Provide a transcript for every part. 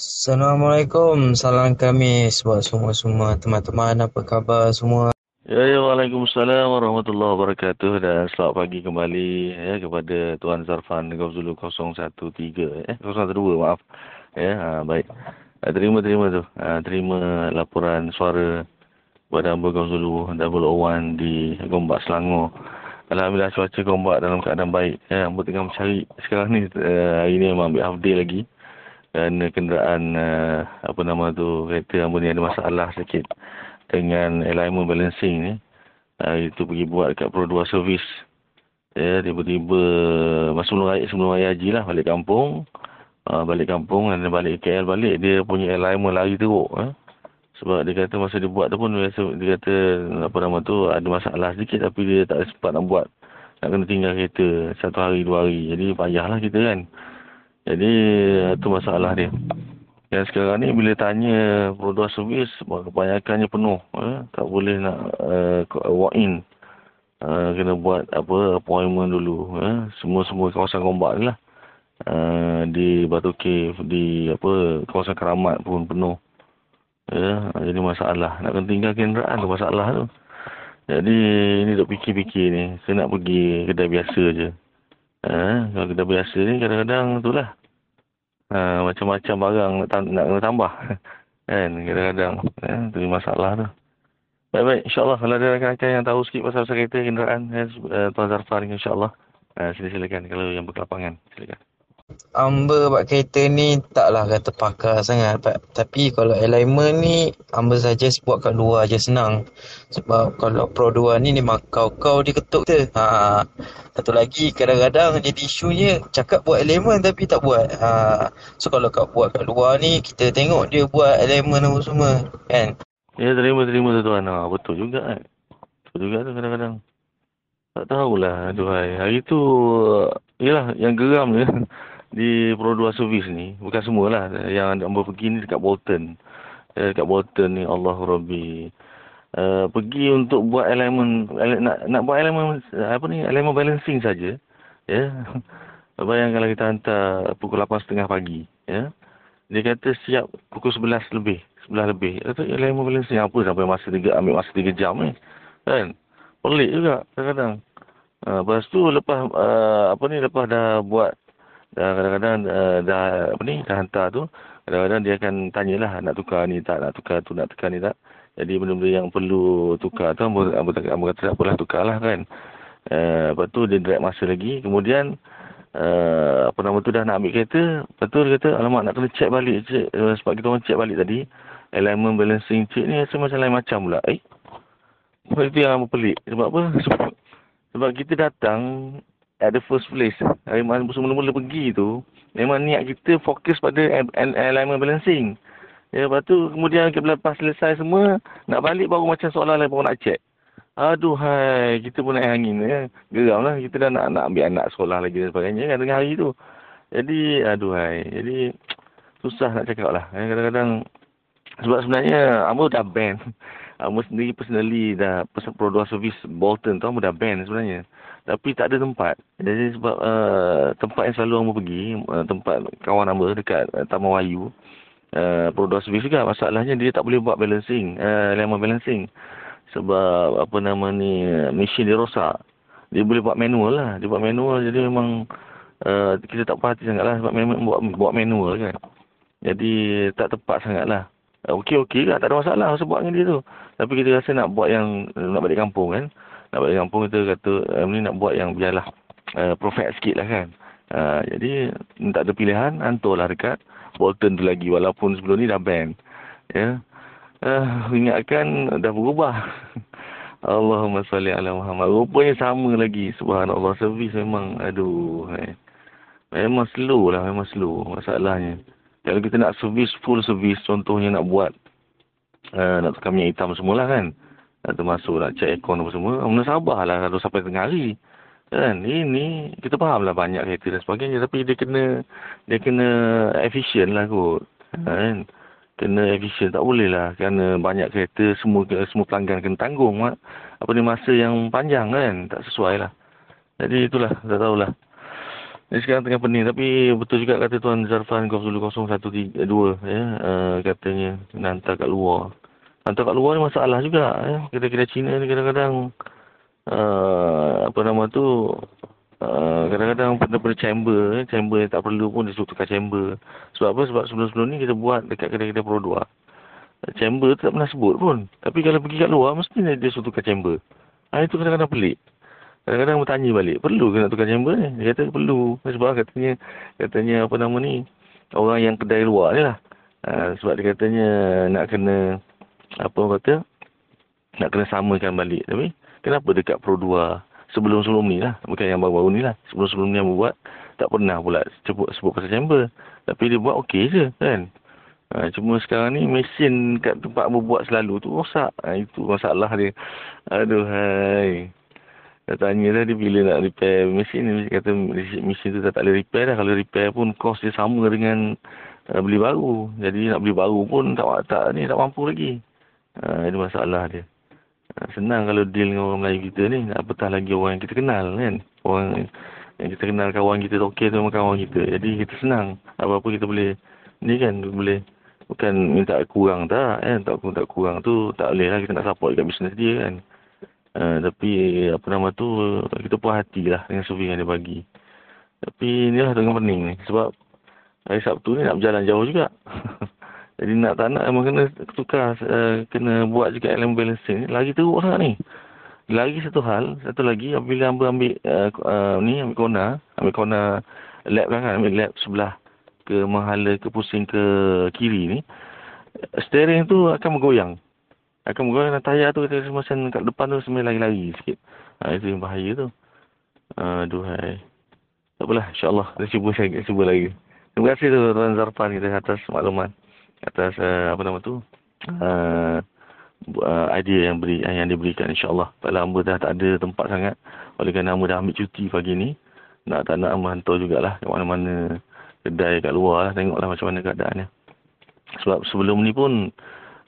Assalamualaikum. Salam kami buat semua-semua teman-teman. Apa khabar semua? Ya, ya, Waalaikumsalam warahmatullahi wabarakatuh dan selamat pagi kembali ya kepada Tuan Zarfan Golf Zulu 013 eh 012 maaf. Ya, ha, baik. Ha, terima terima tu. Ha, terima laporan suara pada Amber Golf Zulu 001 di Gombak Selangor. Alhamdulillah cuaca Gombak dalam keadaan baik. Ya, Amber tengah mencari sekarang ni uh, hari ni memang ambil half day lagi kerana kenderaan uh, apa nama tu kereta Ambo ni ada masalah sikit dengan alignment balancing ni. Uh, itu pergi buat dekat Pro 2 Service. Ya, tiba-tiba masa sebelum raya, sebelum raya haji lah balik kampung. Uh, balik kampung dan balik KL balik dia punya alignment lari teruk. Eh. Sebab dia kata masa dia buat tu pun dia, kata apa nama tu ada masalah sedikit tapi dia tak sempat nak buat. Nak kena tinggal kereta satu hari dua hari. Jadi payahlah kita kan. Jadi itu masalah dia. Yang sekarang ni bila tanya produk servis, kebanyakannya penuh. Eh? Tak boleh nak uh, walk in. Uh, kena buat apa appointment dulu. Eh? Semua-semua kawasan kombat lah. Uh, di Batu Cave, di apa kawasan keramat pun penuh. Ya, jadi masalah. Nak kena tinggal kenderaan tu masalah tu. Jadi ini duk fikir-fikir ni. Saya nak pergi kedai biasa je. Eh, kalau kedai biasa ni kadang-kadang itulah. Ha, macam-macam barang nak, nak kena tambah. kan, kadang-kadang. Eh, tu masalah tu. Baik-baik, insyaAllah kalau ada rakan-rakan yang tahu sikit pasal kereta kenderaan, eh, Tuan Zarfar insyaAllah. Eh, sila silakan kalau yang berkelapangan. Silakan. Amba buat kereta ni taklah kata pakar sangat. Tapi kalau alignment ni, Amba saja buat kat luar je senang. Sebab kalau Pro 2 ni memang kau-kau dia ketuk tu. Ha. Satu lagi kadang-kadang jadi isunya cakap buat alignment tapi tak buat. Ha. So kalau kau buat kat luar ni, kita tengok dia buat alignment apa semua. Kan? Ya terima-terima tu tuan. Ha, betul juga kan. Betul juga tu kadang-kadang. Tak tahulah. Aduhai. Hari tu, yalah yang geram ni di Pro 2 Service ni, bukan semualah yang Ambo pergi ni dekat Bolton. Eh, dekat Bolton ni Allah Rabbi. Uh, pergi untuk buat alignment nak nak buat alignment apa ni alignment balancing saja ya yeah. bayangkan kalau kita hantar pukul 8.30 pagi ya yeah. dia kata siap pukul 11 lebih 11 lebih kata alignment balancing apa sampai masa 3 ambil masa 3 jam ni kan pelik juga kadang-kadang uh, lepas tu lepas uh, apa ni lepas dah buat dan kadang-kadang uh, dah apa ni dah hantar tu kadang-kadang dia akan tanyalah nak tukar ni tak? Nak tukar tu? Nak tukar ni tak? Jadi benda-benda yang perlu tukar tu ambo ambo tak ambo kata tak apalah tukarlah kan. Uh, lepas tu dia drag masa lagi. Kemudian uh, apa nama tu dah nak ambil kereta lepas tu dia kata alamak nak kena check balik cik uh, sebab kita orang check balik tadi alignment balancing cik ni rasa macam lain macam pula. Eh itu yang pelik? Sebab apa? Sebab, sebab kita datang at the first place. Mana mula-mula pergi tu, memang niat kita fokus pada alignment balancing. Ya, lepas tu kemudian lepas selesai semua, nak balik baru macam lain baru nak check. Aduh hai, kita pun naik angin ya. Geram lah, kita dah nak, nak ambil anak sekolah lagi dan sebagainya kan tengah hari tu. Jadi, aduh hai. Jadi, susah nak cakap lah. Ya, kadang-kadang, sebab sebenarnya, Ambo dah ban. Ambo sendiri personally dah pesan produk servis Bolton tu, Ambo dah ban sebenarnya tapi tak ada tempat. Jadi sebab uh, tempat yang selalu aku pergi, uh, tempat kawan nama dekat uh, Taman Wayu, uh, produk servis juga. Masalahnya dia tak boleh buat balancing, uh, lemah balancing. Sebab apa nama ni, mesin dia rosak. Dia boleh buat manual lah. Dia buat manual jadi memang uh, kita tak perhati sangat lah sebab memang buat, buat manual kan. Jadi tak tepat sangat lah. Okey-okey lah, tak ada masalah sebab dengan dia tu. Tapi kita rasa nak buat yang nak balik kampung kan nak balik kampung kita kata um, ni nak buat yang biarlah uh, perfect sikit lah kan. Uh, jadi tak ada pilihan, hantarlah dekat Bolton tu lagi walaupun sebelum ni dah ban. Ya. Uh, ingatkan dah berubah. Allahumma salli ala Muhammad. Rupanya sama lagi. Subhanallah. Servis memang, aduh. Eh. Memang slow lah. Memang slow masalahnya. Kalau kita nak servis, full servis. Contohnya nak buat, uh, nak tukar minyak hitam semua lah termasuk nak cek aircon apa semua, Mula sabarlah kalau sampai tengah hari. Kan? Ini, kita faham lah banyak kereta dan sebagainya. Tapi dia kena, dia kena efisien lah kot. Kan? Kena efisien. Tak boleh lah. Kerana banyak kereta, semua semua pelanggan kena tanggung. Apa ni, masa yang panjang kan? Tak sesuai lah. Jadi itulah, tak tahulah. Ini sekarang tengah pening. Tapi betul juga kata Tuan Zarfan Golf Zulu 012 ya. Uh, katanya nak hantar kat luar. Hantar kat luar ni masalah juga. Ya. Kedai-kedai Cina ni kadang-kadang uh, apa nama tu uh, kadang-kadang benda-benda chamber. Ya. Chamber yang tak perlu pun dia suruh tukar chamber. Sebab apa? Sebab sebelum-sebelum ni kita buat dekat kedai-kedai Pro 2. Chamber tu tak pernah sebut pun. Tapi kalau pergi kat luar, mesti dia suruh tukar chamber. Ha, itu kadang-kadang pelik. Kadang-kadang bertanya balik, perlu ke nak tukar chamber ni? Dia kata perlu. Sebab katanya, katanya apa nama ni, orang yang kedai luar ni lah. Ha, sebab dia katanya nak kena, apa kata, nak kena samakan balik. Tapi, kenapa dekat Pro 2 sebelum-sebelum ni lah, bukan yang baru-baru ni lah. Sebelum-sebelum ni yang buat, tak pernah pula sebut, sebut pasal chamber. Tapi dia buat okey je kan. Ha, cuma sekarang ni mesin kat tempat berbuat selalu tu rosak. Ha, itu masalah dia. Aduh hai. Saya tanya lah dia bila nak repair mesin ni. Dia kata mesin tu tak boleh repair dah. Kalau repair pun kos dia sama dengan uh, beli baru. Jadi nak beli baru pun tak tak ni tak mampu lagi. Uh, itu masalah dia. Uh, senang kalau deal dengan orang Melayu kita ni. Apatah lagi orang yang kita kenal kan. Orang yang kita kenal kawan kita okey tu memang kawan kita. Jadi kita senang. Apa-apa kita boleh ni kan boleh bukan minta kurang tak kan. Tak, tak kurang tu tak boleh lah kita nak support dekat bisnes dia kan. Uh, tapi apa nama tu kita puas hati lah dengan survey yang dia bagi. Tapi inilah tengah pening ni. Sebab hari Sabtu ni nak berjalan jauh juga. Jadi nak tak nak memang kena tukar, uh, kena buat juga element balancing. Lagi teruk sangat ni. Lagi satu hal, satu lagi apabila hamba ambil uh, uh, ni, ambil kona, ambil kona lab kan, kan, ambil lab sebelah ke menghala ke pusing ke kiri ni, steering tu akan bergoyang akan menggunakan tayar tu kita macam kat depan tu semua lari-lari sikit. Ha, itu yang bahaya tu. Aduhai. Tak apalah, insyaAllah. Kita cuba, saya cuba lagi. Terima kasih tu Tuan Zarfan kita atas maklumat. Atas uh, apa nama tu. Uh, uh, idea yang beri yang diberikan insyaAllah. Kalau hamba dah tak ada tempat sangat. Oleh kerana hamba dah ambil cuti pagi ni. Nak tak nak hamba hantar jugalah. Kat mana-mana kedai kat luar lah. Tengoklah macam mana keadaannya. Sebab sebelum ni pun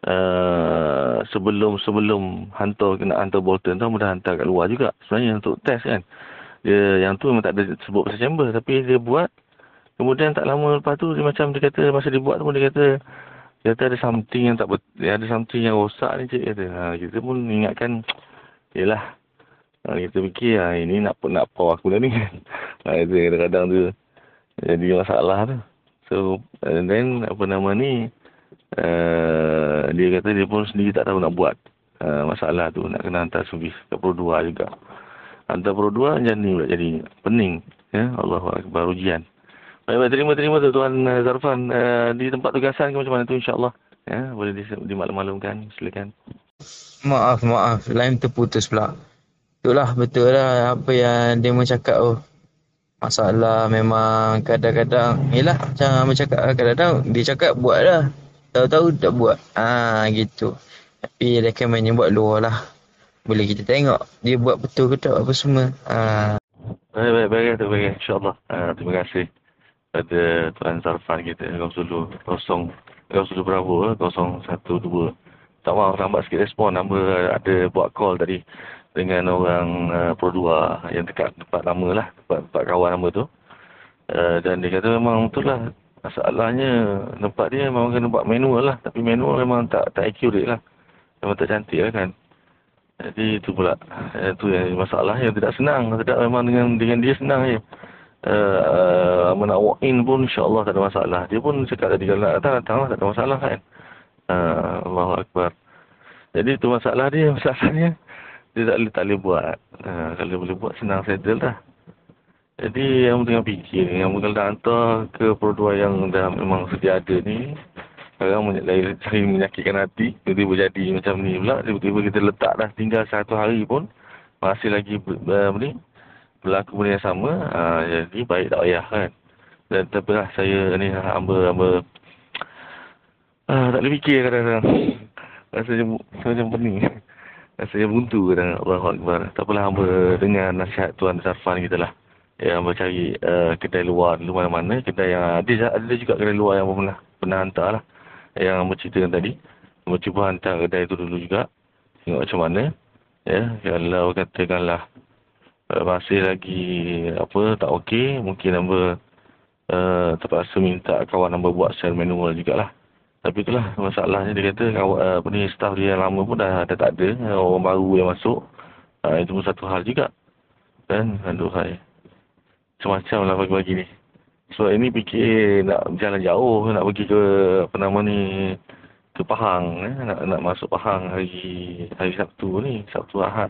uh, sebelum sebelum hantar kena hantar Bolton tu dah hantar kat luar juga sebenarnya untuk test kan dia yang tu memang tak ada sebut pasal chamber tapi dia buat kemudian tak lama lepas tu dia macam dia kata masa dia buat tu pun dia kata dia kata ada something yang tak ber, ada something yang rosak ni cik kata. Ha, kita pun ingatkan yalah ha, kita fikir ha, ini nak nak power aku dah ni. Ha, itu kadang-kadang tu jadi masalah tu. So and then apa nama ni uh, dia kata dia pun sendiri tak tahu nak buat uh, masalah tu. Nak kena hantar servis ke Pro 2 juga. Hantar Pro 2 macam ni pula jadi pening ya. Allah Akbar ujian baik baik terima terima tu tuan eh, Zarfan uh, di tempat tugasan ke macam mana tu insyaallah ya boleh dimaklum-maklumkan silakan maaf maaf lain terputus pula itulah betul lah apa yang dia mencakap tu oh. masalah memang kadang-kadang yalah macam bercakap kadang-kadang dia cakap buat lah Tahu-tahu tak buat. Ah ha, gitu. Tapi recommendnya buat luar lah. Boleh kita tengok dia buat betul ke tak apa semua. Ha. Baik, baik, baik. baik, baik. InsyaAllah. Ha, terima kasih pada Tuan Zarfan kita. Kau sulu kosong. Kau sulu berapa? Kosong satu dua. Tak maaf, lambat sikit respon. Nama ada buat call tadi dengan orang uh, Pro 2 yang dekat tempat lama lah. Tempat, tempat kawan nama tu. Uh, dan dia kata memang betul lah Masalahnya tempat dia memang kena buat manual lah. Tapi manual memang tak tak accurate lah. Memang tak cantik lah kan. Jadi itu pula. Itu yang masalah yang tidak senang. Tidak memang dengan dengan dia senang je. Uh, uh, nak walk in pun insyaAllah tak ada masalah. Dia pun cakap tadi kalau nak datang, datang lah. Tak ada masalah kan. Uh, Allahu Akbar. Jadi itu masalah dia. Masalahnya dia tak boleh, tak boleh buat. Uh, kalau boleh buat senang settle lah. Jadi yang tengah fikir yang kalau dah hantar ke produk yang dah memang sedia ada ni sekarang lain cari menyakitkan hati tiba-tiba jadi macam ni pula tiba-tiba kita letak dah tinggal satu hari pun masih lagi ni berlaku benda yang sama ha, jadi baik tak payah kan. Dan tapi lah saya ni hamba hamba. Ah, tak boleh fikir kadang-kadang. Rasanya macam pening rasanya buntu kadang Allah tak apalah hamba dengar nasihat Tuan Zafan kita lah. Yang mencari uh, kedai luar di mana-mana. Kedai yang ada ada juga kedai luar yang pernah pernah hantar lah. Yang berceritakan tadi. Mencuba hantar kedai itu dulu juga. Tengok macam mana. Ya kalau katakanlah masih lagi apa tak okey mungkin hamba uh, terpaksa minta kawan hamba buat secara manual jugalah. Tapi itulah masalahnya dia kata kawan, uh, apa ni staff dia yang lama pun dah, dah tak ada orang baru yang masuk. Uh, itu pun satu hal juga. Kan? Aduh hai. Macam-macam lah pagi-pagi ni. Sebab so, ini fikir nak jalan jauh nak pergi ke apa nama ni ke Pahang eh? nak, nak masuk Pahang hari hari Sabtu ni Sabtu Ahad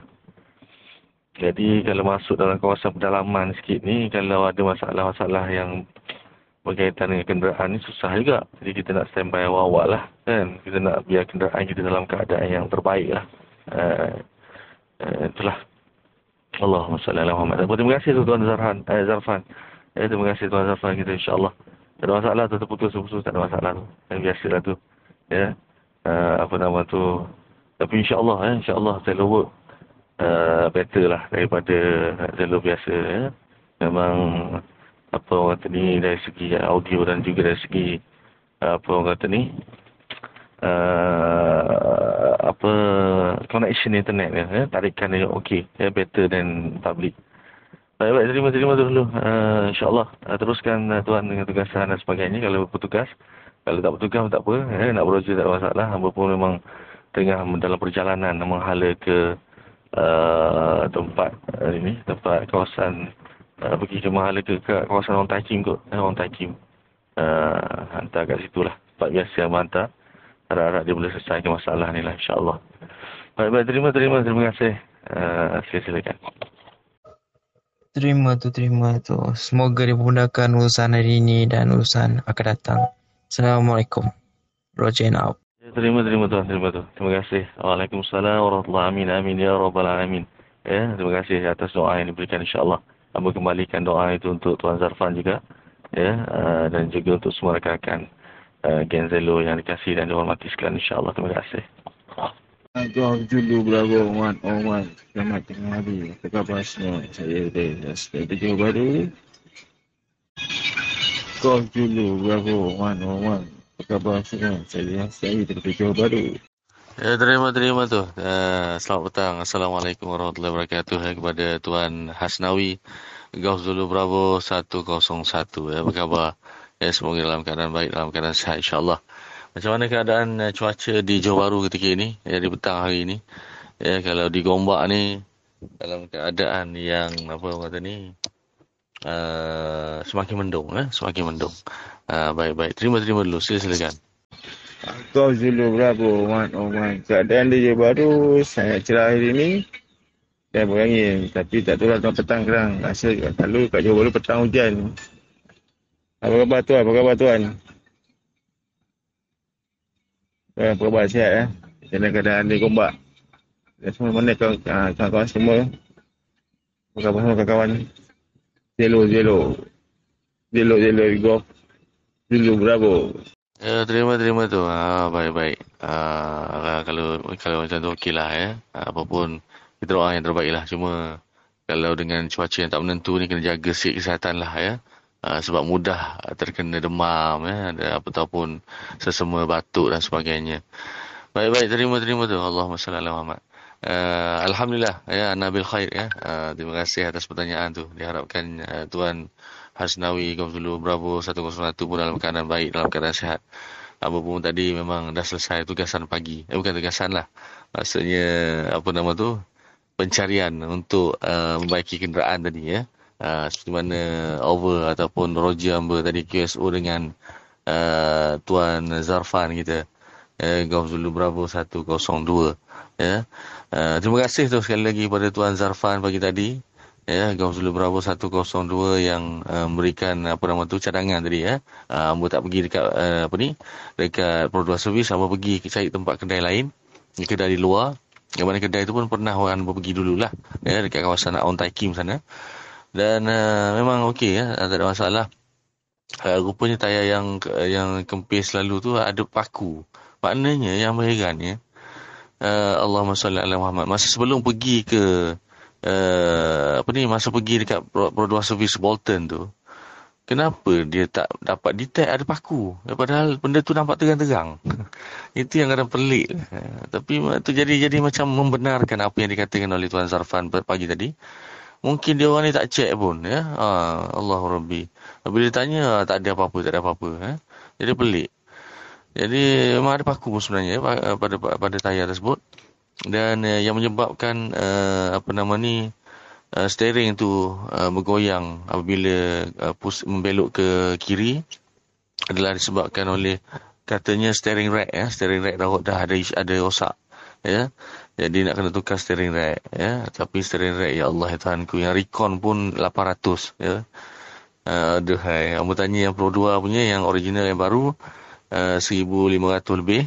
jadi kalau masuk dalam kawasan pedalaman sikit ni, kalau ada masalah-masalah yang berkaitan dengan kenderaan ni susah juga. Jadi kita nak standby awal-awal lah. Kan? Kita nak biar kenderaan kita dalam keadaan yang terbaik lah. Uh, uh, itulah. Allahumma salli ala Muhammad. Terima kasih Tuan Zarhan, eh, Zarfan. Eh, terima kasih Tuan Zarfan kita insyaAllah. Tak ada masalah tu, terputus-putus tak ada masalah tu. Yang biasalah tu. Ya. Uh, apa nama tu. Tapi insyaAllah, eh, insyaAllah saya work uh, better lah daripada jalur biasa ya. Memang apa orang kata ni dari segi audio dan juga dari segi uh, apa orang kata ni uh, apa connection internet ya, ya tarikan dia okey ya better than public. Baik, baik terima terima dulu. Uh, InsyaAllah uh, teruskan uh, tuan dengan tugasan dan sebagainya kalau bertugas. Kalau tak bertugas tak apa. Ya, nak berusaha tak masalah. Hamba pun memang tengah dalam perjalanan menghala ke uh, tempat uh, ini tempat kawasan uh, pergi ke mahala ke, ke kawasan orang Taikim kot eh, orang Taikim uh, hantar kat situ lah tempat biasa yang hantar harap-harap dia boleh selesaikan masalah ni lah insyaAllah baik-baik terima terima terima kasih uh, silakan Terima tu, terima tu. Semoga dipermudahkan urusan hari ini dan urusan akan datang. Assalamualaikum. Roger out. Terima, terima tuan, terima tuan. Terima kasih. Waalaikumsalam warahmatullahi amin, amin ya rabbal alamin. Ya, terima kasih atas doa yang diberikan insyaAllah. Amba kembalikan doa itu untuk Tuan Zarfan juga. Ya, uh, dan juga untuk semua rakan-rakan uh, Genzelo yang dikasih dan dihormati sekalian insyaAllah. Terima kasih. Tuan Julu Bravo on One. Selamat tengah hari. Apa khabar semua? Saya dari Dari Johor Baru. Tuan Julu Bravo One on One khabar? Saya saya dari Johor Baru. Ya, terima terima tu. Uh, selamat petang. Assalamualaikum warahmatullahi wabarakatuh kepada Tuan Hasnawi Gulf Zulu Bravo 101. Ya, apa khabar? Ya, semoga dalam keadaan baik, dalam keadaan sihat insya-Allah. Macam mana keadaan uh, cuaca di Johor Baru ketika ini? Ya, di petang hari ini. Ya, kalau di Gombak ni dalam keadaan yang apa kata ni uh, semakin mendung eh semakin mendung Ah, baik-baik. Terima-terima dulu. Sila silakan. Kau Zulu Bravo One on One. Keadaan dia baru sangat cerah hari ini. Dan berangin. Tapi tak tahu lah tengah petang kerang. Rasa selalu kat Johor baru petang hujan. Apa khabar tuan? Apa khabar tuan? Eh, apa khabar sihat eh? Macam keadaan di Gombak? Dan semua mana ah, kawan-kawan semua? Apa khabar semua kawan-kawan? Zelo, Zelo. Zelo, Zelo, Golf dulu bravo. Ya, terima terima tu. Ha, baik baik. Ha, kalau kalau macam tu okeylah ya. Ha, apapun kita doa yang terbaik lah. Cuma kalau dengan cuaca yang tak menentu ni kena jaga sikit kesihatan lah ya. Ha, sebab mudah terkena demam ya. Ada ataupun sesama batuk dan sebagainya. Baik baik terima terima tu. Allahumma salli ala Muhammad. Uh, Alhamdulillah ya Nabil khair ya. Uh, terima kasih atas pertanyaan tu. Diharapkan uh, tuan Hasnawi dulu Bravo 101 pun dalam keadaan baik, dalam keadaan sihat. Apa pun tadi memang dah selesai tugasan pagi. Eh bukan tugasan lah. Maksudnya apa nama tu? Pencarian untuk uh, membaiki kenderaan tadi ya. Uh, seperti mana Over ataupun Roger Amber tadi QSO dengan uh, Tuan Zarfan kita. Eh, Golf Zulu Bravo 102. Ya. Uh, terima kasih tu sekali lagi kepada Tuan Zarfan pagi tadi ya Zulu Bravo 102 yang uh, memberikan apa nama tu cadangan tadi ya. Uh, ambo tak pergi dekat uh, apa ni? Dekat produk servis, ambo pergi cari tempat kedai lain, kedai di luar. Yang mana kedai itu pun pernah orang pergi dululah ya dekat kawasan On Tai Kim sana. Dan uh, memang okey ya, tak ada masalah. Uh, rupanya tayar yang yang kempis lalu tu ada paku. Maknanya yang berheran ya. Uh, Allahumma salli ala Muhammad. Masa sebelum pergi ke uh, apa ni masa pergi dekat produk servis Bolton tu kenapa dia tak dapat detect ada paku? Padahal benda tu nampak terang-terang. Itu yang kadang pelik. Uh, tapi tu jadi jadi macam membenarkan apa yang dikatakan oleh Tuan Zarfan pagi tadi. Mungkin dia orang ni tak check pun ya. Ha, Allah Rabbi. Bila tanya tak ada apa-apa tak ada apa-apa ya? jadi pelik. Jadi memang ada paku pun sebenarnya ya, pada pada tayar tersebut dan uh, yang menyebabkan uh, apa nama ni uh, steering tu uh, bergoyang apabila uh, pus, membelok ke kiri adalah disebabkan oleh katanya steering rack ya steering rack dah dah ada ada rosak ya jadi nak kena tukar steering rack ya. Tapi steering rack ya Allah ya Tuhanku yang Recon pun 800 ya. Uh, aduh hai. Kamu tanya yang Pro 2 punya yang original yang baru uh, 1500 lebih.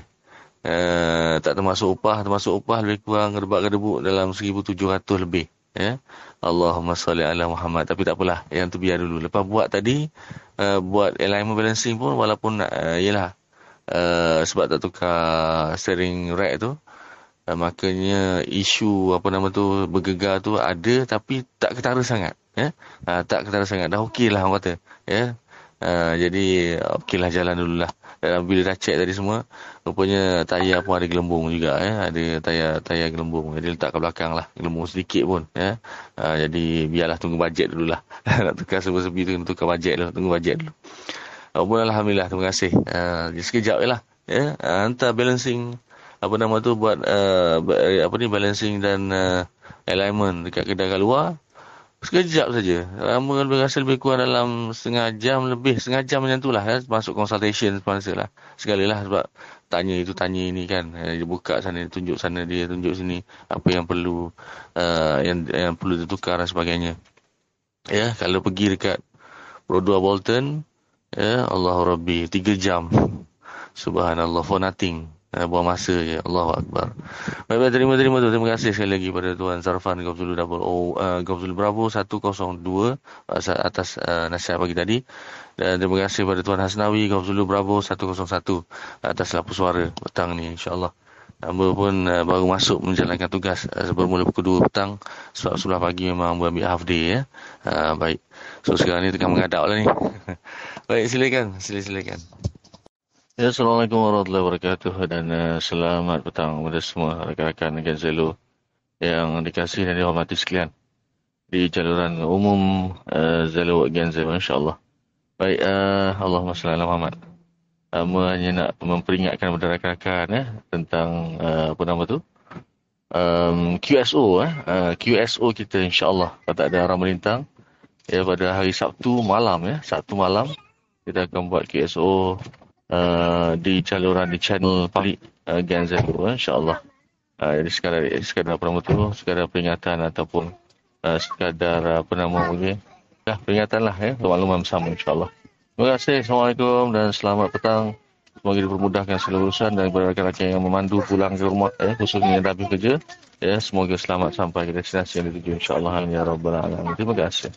Uh, tak termasuk upah, termasuk upah lebih kurang gedebak gedebuk dalam 1700 lebih ya. Allahumma salli ala Muhammad. Tapi tak apalah, yang tu biar dulu. Lepas buat tadi uh, buat alignment balancing pun walaupun uh, yalah uh, sebab tak tukar steering rack tu Uh, makanya isu apa nama tu bergegar tu ada tapi tak ketara sangat ya uh, tak ketara sangat dah okeylah orang kata ya uh, jadi okeylah jalan dululah dan bila dah check tadi semua rupanya tayar pun ada gelembung juga ya ada tayar tayar gelembung. Jadi letak ke belakang lah. Gelembung sedikit pun ya uh, jadi biarlah tunggu bajet dululah. Nak tukar sebi-sebi tu tukar bajet dulu tunggu bajet dulu. Uh, Alhamdulillah terima kasih. Uh, sekejap je lah ya uh, hantar balancing apa nama tu buat uh, apa ni balancing dan uh, alignment dekat kedai kat luar. Sekejap saja. Lama lebih rasa lebih kurang dalam setengah jam lebih setengah jam macam tu lah ya. masuk consultation semasa lah sekali lah sebab tanya itu tanya ini kan. Eh, dia buka sana tunjuk sana dia tunjuk sini. Apa yang perlu uh, yang yang perlu ditukar dan sebagainya. Ya kalau pergi dekat 2 Bolton ya Allah Rabbi 3 jam. Subhanallah for nothing uh, buang masa je Allahu akbar baik-baik terima terima tu terima kasih sekali lagi pada tuan Sarfan Gafzul Double O uh, Gafzul Bravo 102 atas uh, nasihat pagi tadi dan terima kasih pada tuan Hasnawi Gafzul Bravo 101 atas lapu suara petang ni insyaallah Hamba pun uh, baru masuk menjalankan tugas uh, bermula pukul 2 petang sebab sebelah pagi memang ambil half day ya. Uh, baik. So sekarang ni tengah mengadap lah ni. baik silakan, silakan. Ya, Assalamualaikum warahmatullahi wabarakatuh dan uh, selamat petang kepada semua rakan-rakan Zelo yang dikasih dan dihormati sekalian di jaluran umum uh, Zelo Gen insyaAllah. Baik, uh, Allahumma salli ala Muhammad. Uh, hanya nak memperingatkan kepada rakan-rakan eh, tentang uh, apa nama tu? Um, QSO. Eh. Uh, QSO kita insyaAllah kalau tak ada arah melintang ya, pada hari Sabtu malam. ya Sabtu malam kita akan buat QSO Uh, di caluran di channel Pali uh, Ganza tu uh, insyaallah. Uh, jadi sekadar sekadar promo tu? Sekadar peringatan ataupun uh, sekadar apa nama mungkin dah peringatan lah ya. Untuk makluman bersama insyaallah. Terima kasih. Assalamualaikum dan selamat petang. Semoga dipermudahkan segala urusan dan kepada rakan-rakan yang memandu pulang ke rumah eh khususnya yang dah kerja. Ya semoga selamat sampai ke destinasi yang dituju insyaallah. Ya rabbal alamin. Terima kasih.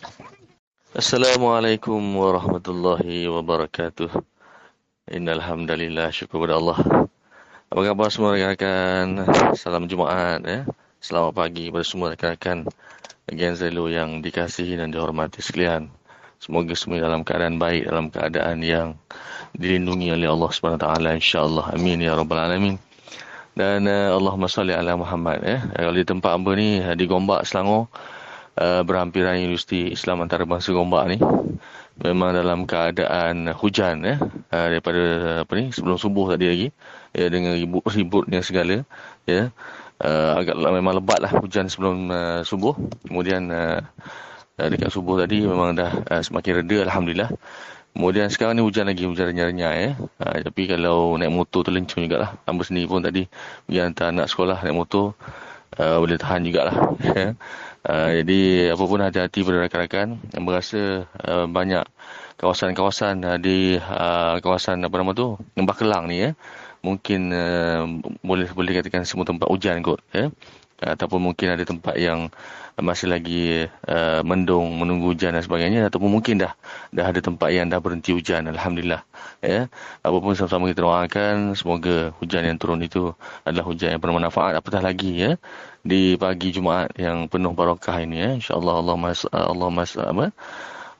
Assalamualaikum warahmatullahi wabarakatuh. Innalhamdulillah syukur kepada Allah. Apa khabar semua rakan-rakan? Salam Jumaat ya. Selamat pagi kepada semua rakan-rakan Genzelo yang dikasihi dan dihormati sekalian. Semoga semua dalam keadaan baik, dalam keadaan yang dilindungi oleh Allah SWT insya-Allah. Amin ya rabbal alamin. Dan uh, Allahumma salli ala Muhammad ya. Kalau di tempat hamba ni di Gombak Selangor uh, berhampiran Universiti Islam Antarabangsa Gombak ni memang dalam keadaan hujan ya daripada apa ni sebelum subuh tadi lagi. Ya dengan ribut-ributnya segala ya. Uh, agak memang lebat lah hujan sebelum uh, subuh. Kemudian uh, dekat subuh tadi memang dah uh, semakin reda alhamdulillah. Kemudian sekarang ni hujan lagi hujan renyah-renyah ya. Uh, tapi kalau naik motor terlencung jugaklah hamba sendiri pun tadi pergi hantar anak sekolah naik motor uh, boleh tahan jugalah ya Uh, jadi apapun hati-hati pada rakan-rakan yang berasa uh, banyak kawasan-kawasan uh, di uh, kawasan apa nama tu Lembah Kelang ni ya. Mungkin uh, boleh boleh katakan semua tempat hujan kot ya. Uh, ataupun mungkin ada tempat yang masih lagi uh, mendung menunggu hujan dan sebagainya ataupun mungkin dah dah ada tempat yang dah berhenti hujan alhamdulillah ya apapun sama-sama kita doakan semoga hujan yang turun itu adalah hujan yang bermanfaat apatah lagi ya di pagi Jumaat yang penuh barakah ini ya insyaallah Allah mas Allah mas apa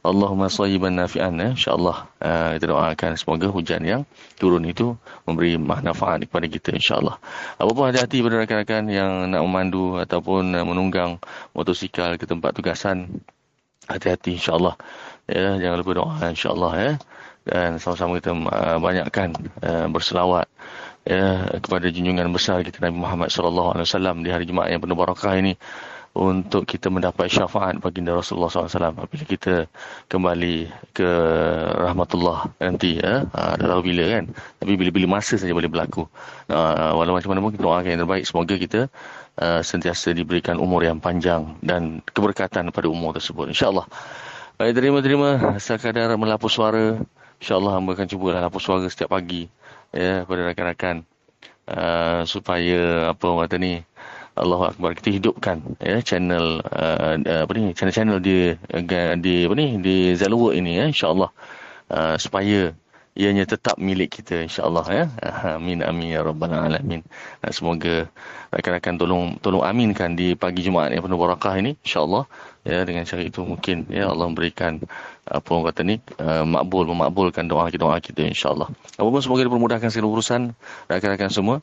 Allahumma sayyiban nafi'an ya. InsyaAllah uh, kita doakan semoga hujan yang turun itu memberi manfaat kepada kita insyaAllah. Apa pun hati-hati pada rakan-rakan yang nak memandu ataupun uh, menunggang motosikal ke tempat tugasan. Hati-hati insyaAllah. Ya, jangan lupa doa insyaAllah ya. Dan sama-sama kita uh, banyakkan uh, berselawat ya kepada junjungan besar kita Nabi Muhammad sallallahu alaihi wasallam di hari Jumaat yang penuh barakah ini untuk kita mendapat syafaat baginda Rasulullah SAW apabila kita kembali ke rahmatullah nanti ya ha, tahu bila kan. Tapi bila-bila masa saja boleh berlaku. Ha, walau macam mana pun kita doakan yang terbaik semoga kita uh, sentiasa diberikan umur yang panjang dan keberkatan pada umur tersebut insyaAllah. Baik terima-terima. Sekadar melapus suara insyaAllah hamba akan cuba lapus suara setiap pagi ya pada rakan-rakan uh, supaya apa orang kata ni Allah Akbar kita hidupkan ya channel uh, apa ni channel-channel di di apa ni di Zalwork ini ya insyaallah. Uh, supaya ianya tetap milik kita insyaallah ya. Amin amin ya rabbal alamin. Uh, semoga rakan-rakan tolong tolong aminkan di pagi Jumaat yang penuh barakah ini insyaallah ya dengan cara itu mungkin ya Allah memberikan apa orang kata ni uh, makbul memakbulkan doa kita doa kita insyaallah. Apapun semoga dipermudahkan segala urusan rakan-rakan semua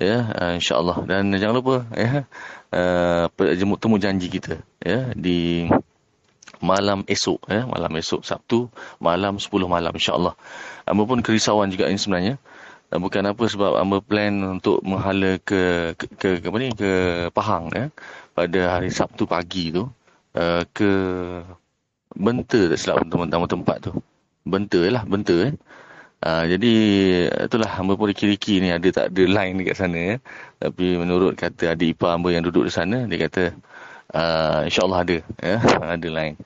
ya uh, insyaallah. Dan jangan lupa ya uh, temu janji kita ya di malam esok ya malam esok Sabtu malam 10 malam insyaallah. Amba pun kerisauan juga ini sebenarnya bukan apa sebab amba plan untuk menghala ke, ke, ke apa ni ke Pahang ya pada hari Sabtu pagi tu uh, ke Benta tak silap teman-teman tempat tu Benta lah Benta eh Uh, jadi itulah hamba pun kiri-kiri ni ada tak ada line dekat sana ya. Tapi menurut kata adik ipar hamba yang duduk di sana dia kata uh, insyaAllah ada. Ya? Ada line.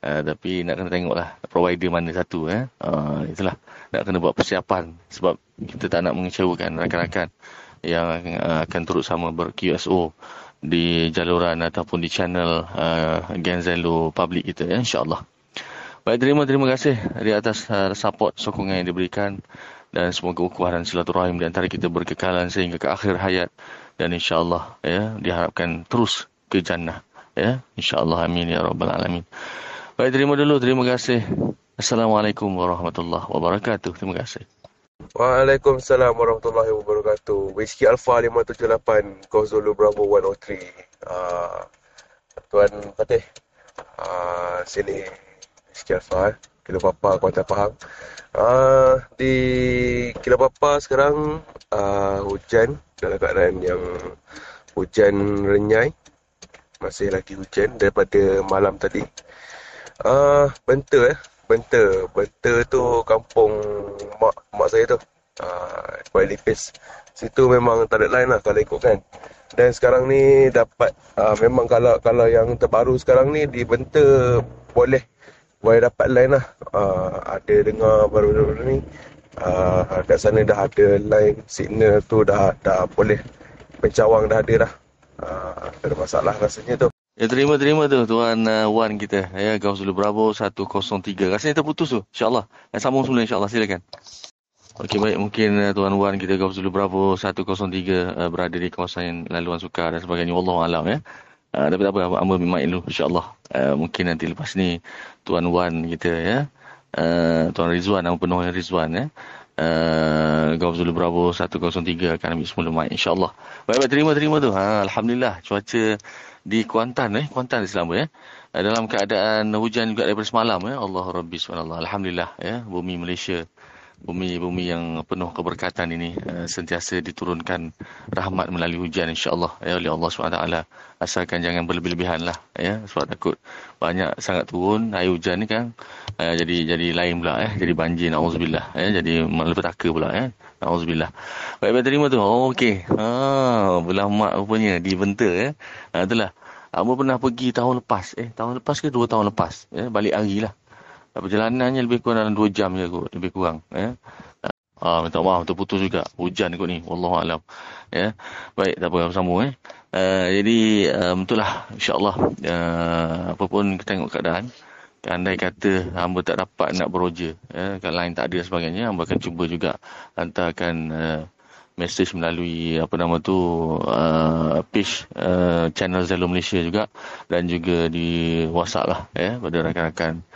Uh, tapi nak kena tengoklah provider mana satu. Ya? Uh, itulah. Nak kena buat persiapan. Sebab kita tak nak mengecewakan rakan-rakan yang uh, akan turut sama ber-QSO di jaluran ataupun di channel uh, Genzelo Public kita. Ya? InsyaAllah. Baik, terima terima kasih di atas uh, support sokongan yang diberikan dan semoga ukhuwah dan silaturahim di antara kita berkekalan sehingga ke akhir hayat dan insyaallah ya diharapkan terus ke jannah ya insyaallah amin ya rabbal alamin baik terima dulu terima kasih assalamualaikum warahmatullahi wabarakatuh terima kasih Waalaikumsalam warahmatullahi wabarakatuh. Whiskey Alpha 578 Kozolo Bravo 103. Uh, Tuan Fatih. Uh, sini Whiskey Alpha eh. Kilo Papa Kuantan Pahang. Uh, di Kilo Papa sekarang uh, hujan dalam keadaan yang hujan renyai masih lagi hujan daripada malam tadi. Ah, uh, benta eh. Benta. Benta tu kampung mak mak saya tu. Ah, uh, Lipis. Situ memang tak ada lain lah kalau ikutkan. Dan sekarang ni dapat uh, memang kalau kalau yang terbaru sekarang ni di Benta boleh boleh dapat line lah. Uh, ada dengar baru-baru ni uh, kat sana dah ada line signal tu dah dah boleh pencawang dah ada dah. Ah, ada masalah rasanya tu. Ya terima-terima tu Tuan uh, Wan kita. Ya Gausul Bravo 103. Rasanya terputus tu. InsyaAllah. Dan sambung semula insyaAllah. Silakan. Okey baik. Mungkin uh, Tuan Wan kita Gausul Bravo 103 uh, berada di kawasan laluan suka dan sebagainya. Wallahualam ya. Uh, tapi tak apa. Amba memang dulu insyaAllah. Uh, mungkin nanti lepas ni Tuan Wan kita ya. Uh, Tuan Rizwan. Nama penuh Rizwan ya uh, Golf Zulu Bravo 103 akan ambil semula mic insyaAllah. Baik-baik terima-terima tu. Ha, Alhamdulillah cuaca di Kuantan eh. Kuantan di Selamba ya. Uh, dalam keadaan hujan juga daripada semalam ya. Allah Rabbi SWT. Alhamdulillah ya. Bumi Malaysia bumi-bumi yang penuh keberkatan ini uh, sentiasa diturunkan rahmat melalui hujan insya-Allah ya oleh Allah SWT asalkan jangan berlebih-lebihan lah ya sebab takut banyak sangat turun air hujan ni kan uh, jadi jadi lain pula ya jadi banjir naudzubillah ya jadi malapetaka pula ya naudzubillah baik baik terima tu. Oh okey. Ha belah mak rupanya di Benta ya ha, itulah. Amba pernah pergi tahun lepas eh. Tahun lepas ke dua tahun lepas ya balik hari lah. Perjalanannya lebih kurang dalam 2 jam je kot lebih kurang ya ah minta maaf terputus juga. Hujan kot ni wallahu alam ya baik tak apa sambung eh. Uh, jadi um, itulah insyaallah uh, apa pun kita tengok keadaan andai kata hamba tak dapat nak beroja ya kalau lain tak ada sebagainya hamba akan cuba juga hantarkan uh, mesej melalui apa nama tu uh, page uh, channel Zalo Malaysia juga dan juga di WhatsApp lah ya pada rakan-rakan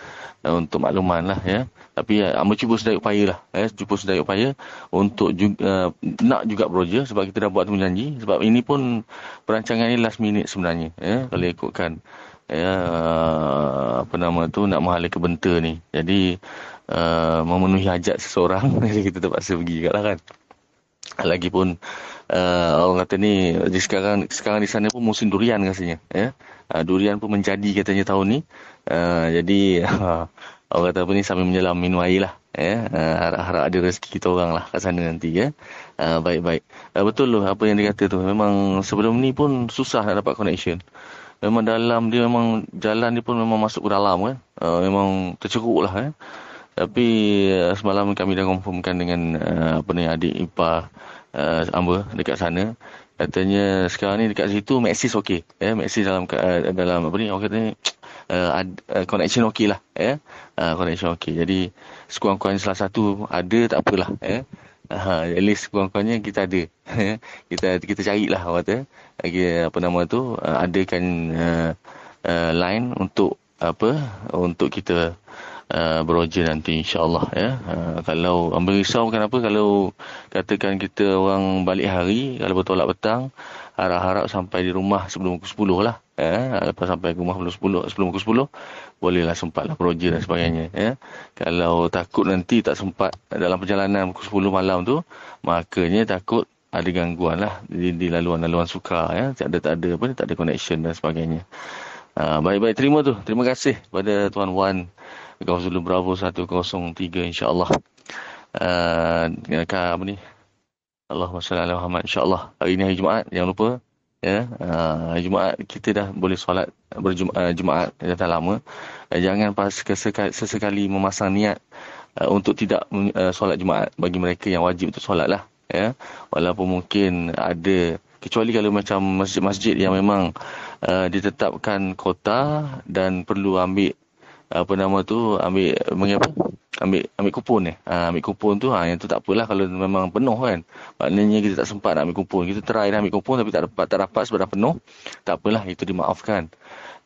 uh, untuk makluman lah ya. Tapi uh, amba cuba sedaya upaya lah ya cuba sedaya upaya untuk juga, uh, nak juga projek sebab kita dah buat tu janji sebab ini pun perancangan ini last minute sebenarnya ya kalau ikutkan ya apa nama tu nak menghala ke benta ni jadi uh, memenuhi hajat seseorang jadi kita terpaksa pergi juga lah kan Lagipun uh, orang kata ni sekarang sekarang di sana pun musim durian rasanya ya. Uh, durian pun menjadi katanya tahun ni. Uh, jadi uh, orang kata apa ni sambil menyelam minum air lah ya. Uh, harap-harap ada rezeki kita orang lah kat sana nanti ya. Uh, baik-baik. Uh, betul loh apa yang dikata tu. Memang sebelum ni pun susah nak dapat connection. Memang dalam dia memang jalan dia pun memang masuk ke dalam kan. Uh, memang terceruk lah ya. Tapi uh, semalam kami dah confirmkan dengan uh, apa ni adik ipar uh, Amba dekat sana. Katanya sekarang ni dekat situ Maxis okey. Eh Maxis dalam uh, dalam apa ni orang kata ni uh, uh, connection okey lah eh. Uh, connection okey. Jadi sekurang-kurangnya salah satu ada tak apalah eh. Ha, at least sekurang-kurangnya kita ada. kita kita carilah orang kata. Lagi apa nama tu uh, adakan uh, uh, line untuk apa untuk kita uh, beroja nanti insyaAllah ya. Uh, kalau ambil risau kenapa kalau katakan kita orang balik hari, kalau bertolak petang, harap-harap sampai di rumah sebelum pukul 10 lah. Ya. Lepas sampai ke rumah sebelum 10, sebelum pukul 10, bolehlah sempatlah beroja dan sebagainya. Ya. Kalau takut nanti tak sempat dalam perjalanan pukul 10 malam tu, makanya takut ada gangguan lah di, di laluan-laluan suka ya tak ada tak ada apa tak ada connection dan sebagainya uh, baik-baik terima tu terima kasih pada tuan Wan Gau Zulu Bravo 103 insyaAllah. Uh, apa ni? Allahumma salli ala Muhammad insyaAllah. Hari ini hari Jumaat, jangan lupa. Ya, uh, hari Jumaat kita dah boleh solat berjumaat uh, dah lama. Uh, jangan pas kesekali, sesekali memasang niat uh, untuk tidak uh, solat Jumaat bagi mereka yang wajib untuk solat lah. Ya, walaupun mungkin ada kecuali kalau macam masjid-masjid yang memang uh, ditetapkan kota dan perlu ambil apa nama tu ambil mengapa ambil ambil kupon ni. Ha, ambil kupon tu ha, yang tu tak apalah kalau memang penuh kan. Maknanya kita tak sempat nak ambil kupon. Kita try dah ambil kupon tapi tak dapat tak dapat sebab dah penuh. Tak apalah itu dimaafkan.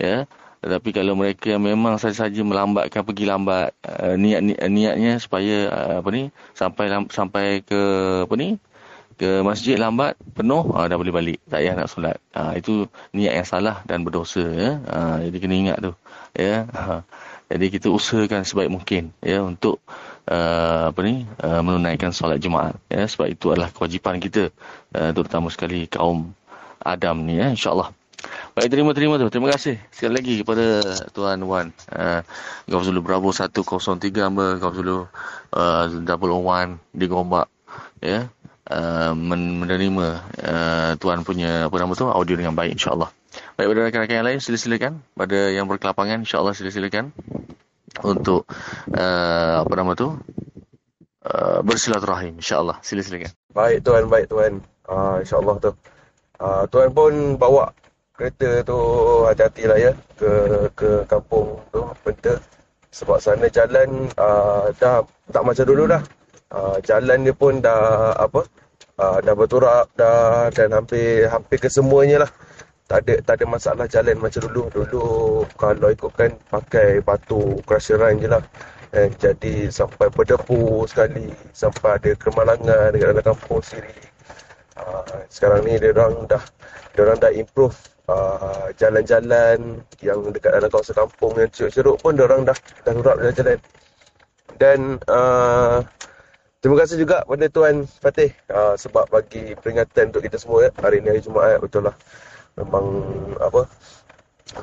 Ya. Tetapi kalau mereka yang memang saja-saja melambatkan pergi lambat uh, niat, niat niatnya supaya uh, apa ni sampai sampai ke apa ni ke masjid lambat penuh ha, dah boleh balik. Tak payah nak solat. Ha, itu niat yang salah dan berdosa ya. Ha, jadi kena ingat tu. Ya. ha. Jadi kita usahakan sebaik mungkin ya untuk uh, apa ni uh, menunaikan solat Jumaat ya sebab itu adalah kewajipan kita uh, terutama sekali kaum Adam ni ya insyaallah. Baik terima terima tu. Terima kasih sekali lagi kepada tuan Wan uh, Gafzul Bravo 103 hamba Gafzul uh, double one di Gombak ya uh, menerima uh, tuan punya apa nama tu audio dengan baik insyaallah. Baik, pada rakan-rakan yang lain, sila-silakan. Pada yang berkelapangan, insyaAllah sila-silakan. Untuk, uh, apa nama tu? Uh, bersilaturahim, insyaAllah. Sila-silakan. Baik, Tuan. Baik, Tuan. Uh, InsyaAllah tu. Uh, tuan pun bawa kereta tu hati-hati lah ya. Ke ke kampung tu, Benta. Sebab sana jalan uh, dah tak macam dulu dah. Uh, jalan dia pun dah apa? Uh, dah berturap dah dan hampir hampir kesemuanya lah tak ada tak ada masalah jalan macam dulu. Dulu kalau ikutkan pakai batu crusheran je lah eh, jadi sampai berdepu sekali sampai ada kemalangan dekat dalam kampung sendiri. Uh, sekarang ni dia orang dah dia orang dah improve uh, jalan-jalan yang dekat dalam kawasan kampung yang ceruk-ceruk pun dia orang dah dah turap jalan-jalan dan uh, Terima kasih juga pada Tuan Fatih uh, sebab bagi peringatan untuk kita semua ya. Hari ni hari Jumaat betul lah memang apa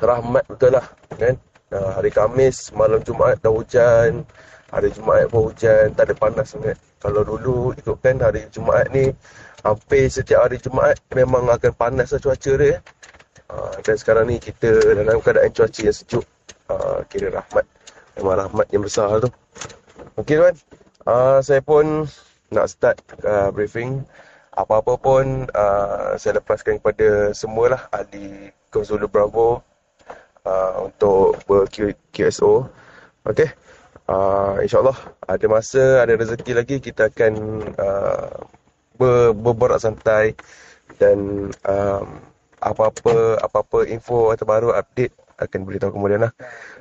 rahmat betul lah kan? Uh, hari Kamis malam Jumaat dah hujan. Hari Jumaat pun hujan tak ada panas sangat. Kalau dulu ikutkan hari Jumaat ni hampir setiap hari Jumaat memang akan panas lah cuaca dia. Uh, dan sekarang ni kita dalam keadaan cuaca yang sejuk. Uh, kira rahmat. Memang rahmat yang besar tu. Ok tuan. Uh, saya pun nak start uh, briefing apa-apa pun uh, saya lepaskan kepada semualah ahli Zulu Bravo uh, untuk ber-QSO. Okey. Uh, InsyaAllah ada masa, ada rezeki lagi kita akan uh, ber, berborak santai dan um, apa-apa apa-apa info terbaru update akan beritahu kemudian lah.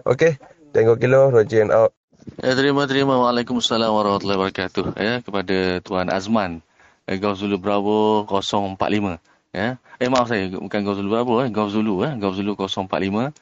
Okey, tengok kilo Roger and out. Ya, terima terima Waalaikumsalam warahmatullahi wabarakatuh ya kepada Tuan Azman eh, Golf Zulu Bravo 045 ya. Eh maaf saya bukan Golf Zulu Bravo eh Golf Zulu eh Golf Zulu 045.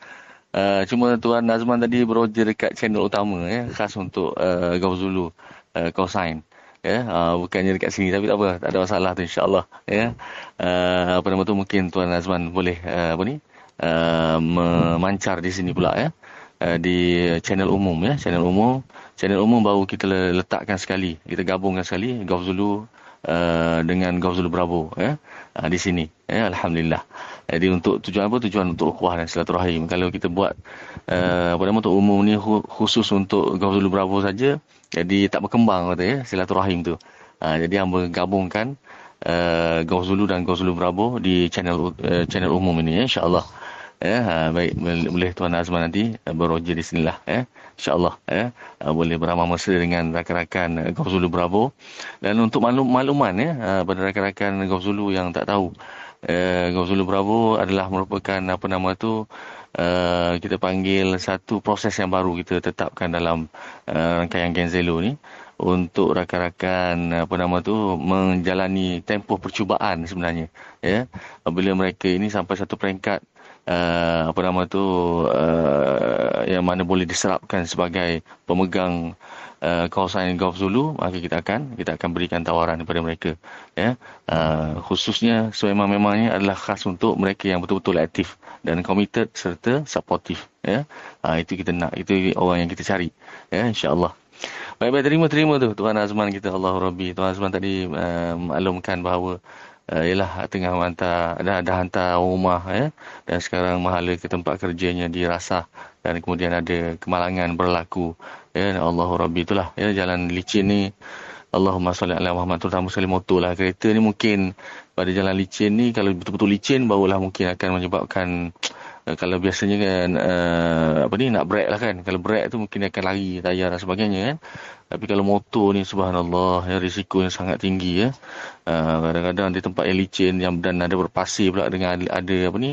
Uh, cuma Tuan Azman tadi berojer dekat channel utama ya khas untuk uh, Golf Zulu uh, call sign ya? Uh, bukannya dekat sini tapi tak apa tak ada masalah tu insyaallah ya. Uh, apa nama tu mungkin tuan Azman boleh uh, apa ni uh, memancar di sini pula ya. Uh, di channel umum ya channel umum. Channel umum baru kita letakkan sekali kita gabungkan sekali Golf Zulu uh, dengan Golf Zulu Bravo ya uh, di sini ya alhamdulillah jadi untuk tujuan apa tujuan untuk ukhuwah dan silaturahim kalau kita buat uh, apa nama untuk umum ni khusus untuk Golf Zulu Bravo saja jadi tak berkembang kata ya silaturahim tu. Ha, jadi hamba gabungkan uh, Gau Zulu dan Gau Zulu Bravo di channel uh, channel umum ini ya insya-Allah. Ya, ha, baik boleh tuan Azman nanti uh, beroja di sinilah ya. Insya-Allah ya. Uh, boleh beramah mesra dengan rakan-rakan uh, Gau Zulu Bravo dan untuk maklum makluman ya uh, pada rakan-rakan Gau Zulu yang tak tahu uh, Gau Zulu Bravo adalah merupakan apa nama tu uh, kita panggil satu proses yang baru kita tetapkan dalam uh, rangkaian Genzelo ni untuk rakan-rakan apa nama tu menjalani tempoh percubaan sebenarnya ya. Apabila mereka ini sampai satu peringkat uh, apa nama tu uh, yang mana boleh diserapkan sebagai pemegang uh, kawasan Golf Zulu maka kita akan kita akan berikan tawaran kepada mereka ya. Uh, khususnya sememang-memangnya adalah khas untuk mereka yang betul-betul aktif dan committed serta supportive ya. Ha, itu kita nak itu orang yang kita cari ya insyaallah baik-baik terima terima tu tuan Azman kita. Allah Rabbi. Tuan Azman tadi uh, maklumkan bahawa uh, ialah tengah hantar dah dah hantar rumah ya. Dan sekarang mahala ke tempat kerjanya dirasah dan kemudian ada kemalangan berlaku ya. Allah Rabbi itulah ya jalan licin ni. Allahumma salli ala Muhammad terutama sekali motor lah. Kereta ni mungkin pada jalan licin ni kalau betul-betul licin barulah mungkin akan menyebabkan uh, kalau biasanya kan uh, apa ni nak brake lah kan. Kalau brake tu mungkin akan lari tayar dan sebagainya kan. Tapi kalau motor ni subhanallah ya risiko yang sangat tinggi ya. Uh, kadang-kadang di tempat yang licin yang dan ada berpasir pula dengan ada, ada apa ni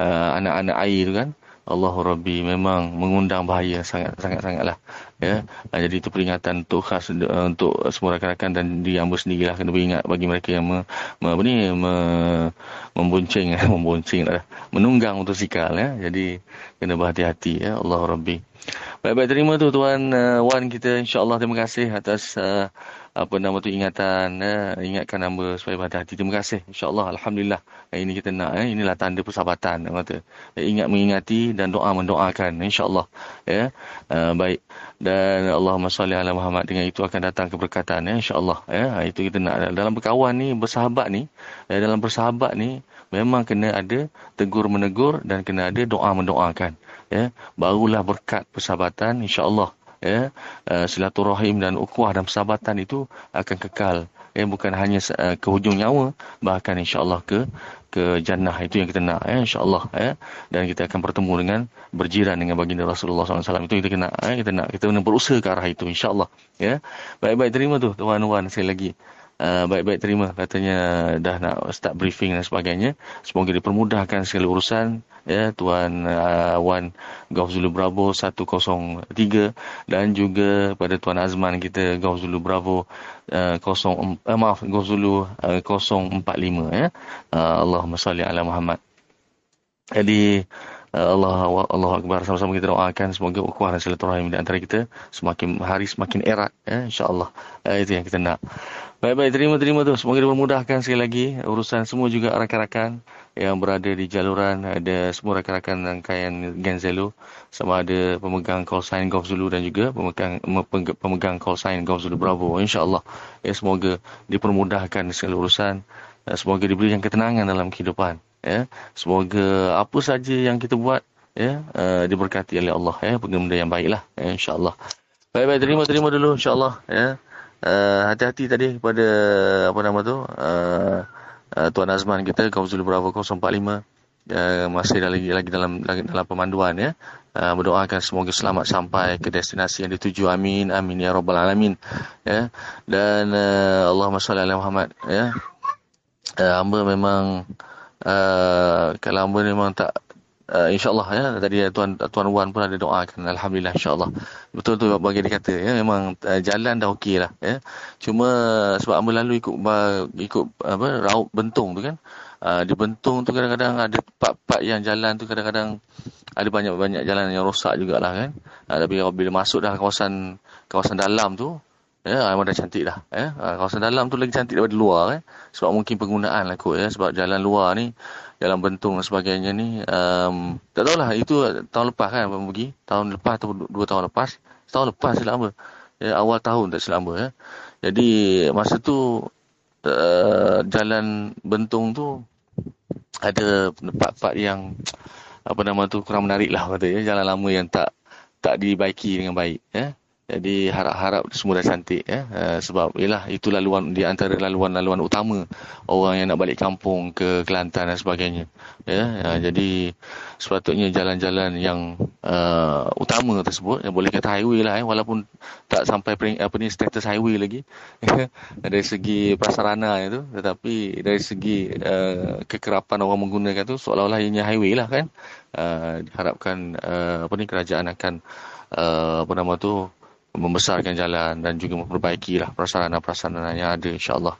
uh, anak-anak air tu kan. Allahu Rabbi memang mengundang bahaya sangat sangat sangatlah ya. Uh, jadi itu peringatan untuk khas uh, untuk semua rakan-rakan dan diri hamba sendirilah kena beringat bagi mereka yang me, me, ni me, membonceng membonceng lah menunggang motosikal ya. Jadi kena berhati-hati ya. Allahu Rabbi baik-baik terima tu tuan uh, Wan kita. Insyaallah terima kasih atas uh, apa nama tu? Ingatan ya, ingatkan nama supaya berhati-hati. Terima kasih. Insyaallah alhamdulillah. Eh, ini kita nak eh, inilah tanda persahabatan. Kata eh, ingat mengingati dan doa mendoakan. Insyaallah. Ya. Uh, baik. Dan Allahumma salli ala Muhammad. Dengan itu akan datang keberkatan ya insyaallah. Ya itu kita nak. Dalam berkawan ni bersahabat ni ya, dalam bersahabat ni memang kena ada tegur menegur dan kena ada doa mendoakan. Ya. Barulah berkat persahabatan insyaallah ya uh, silaturahim dan ukhuwah dan persahabatan itu akan kekal. Ya bukan hanya uh, ke hujung nyawa bahkan insyaallah ke ke jannah itu yang kita nak ya insyaallah ya. Dan kita akan bertemu dengan berjiran dengan baginda Rasulullah SAW itu kita kena ya, kita nak kita kena berusaha ke arah itu insyaallah ya. Baik-baik terima tu tuan-tuan sekali lagi Uh, baik-baik terima. Katanya dah nak start briefing dan sebagainya. Semoga dipermudahkan segala urusan ya tuan uh, Wan Golf Zulu Bravo 103 dan juga pada tuan Azman kita Golf Zulu Bravo uh, 0 uh, maaf Golf Zulu uh, 045 ya. Uh, Allahumma salli ala Muhammad. Jadi uh, Allah Allah Akbar. Sama-sama kita doakan semoga ukhuwah dan silaturahim di antara kita semakin hari semakin erat ya insyaallah. Uh, itu yang kita nak baik-baik terima-terima tu. Semoga dipermudahkan sekali lagi urusan semua juga rakan-rakan yang berada di jaluran. Ada semua rakan-rakan rangkaian Genzelo sama ada pemegang call sign Golf Zulu dan juga pemegang pemegang call sign Golf Zulu Bravo. Insyaallah ya semoga dipermudahkan segala urusan. Semoga diberikan ketenangan dalam kehidupan ya. Semoga apa saja yang kita buat ya uh, diberkati oleh Allah ya. Benda yang baiklah ya, insyaallah. Baik-baik terima terima dulu insyaallah ya uh, hati-hati tadi kepada apa nama tu uh, uh, Tuan Azman kita Kauzul Bravo 045 uh, masih lagi lagi dalam lagi dalam pemanduan ya. Uh, berdoakan semoga selamat sampai ke destinasi yang dituju. Amin. Amin ya rabbal alamin. Ya. Dan uh, Allahumma salli ala Muhammad ya. Uh, hamba memang uh, kalau hamba memang tak uh, insyaallah ya tadi tuan tuan Wan pun ada doakan alhamdulillah insyaallah betul tu bagi dia kata ya memang uh, jalan dah okey lah ya cuma sebab hamba lalu ikut ikut apa raut bentung tu kan uh, di bentung tu kadang-kadang ada part-part yang jalan tu kadang-kadang ada banyak-banyak jalan yang rosak jugalah kan uh, tapi bila masuk dah kawasan kawasan dalam tu Ya, memang dah cantik dah. Ya. Kawasan dalam tu lagi cantik daripada luar. Eh. Sebab mungkin penggunaan lah kot. Ya. Sebab jalan luar ni dalam bentung dan sebagainya ni um, tak tahulah itu tahun lepas kan abang pergi? Tahun lepas atau dua tahun lepas? Tahun lepas selama ya, awal tahun tak selama ya. jadi masa tu uh, jalan bentung tu ada part-part yang apa nama tu kurang menarik lah kata ya. Jalan lama yang tak tak dibaiki dengan baik ya jadi harap-harap semua dah cantik ya. Uh, sebab ialah itu laluan di antara laluan-laluan utama orang yang nak balik kampung ke Kelantan dan sebagainya. Ya, uh, jadi sepatutnya jalan-jalan yang uh, utama tersebut yang boleh kata highway lah eh, walaupun tak sampai apa ni status highway lagi dari segi prasarana itu tetapi dari segi uh, kekerapan orang menggunakan tu seolah-olah ianya highway lah kan. Uh, diharapkan uh, apa ni kerajaan akan uh, apa nama tu membesarkan jalan dan juga memperbaikilah prasarana-prasarana yang ada insyaAllah.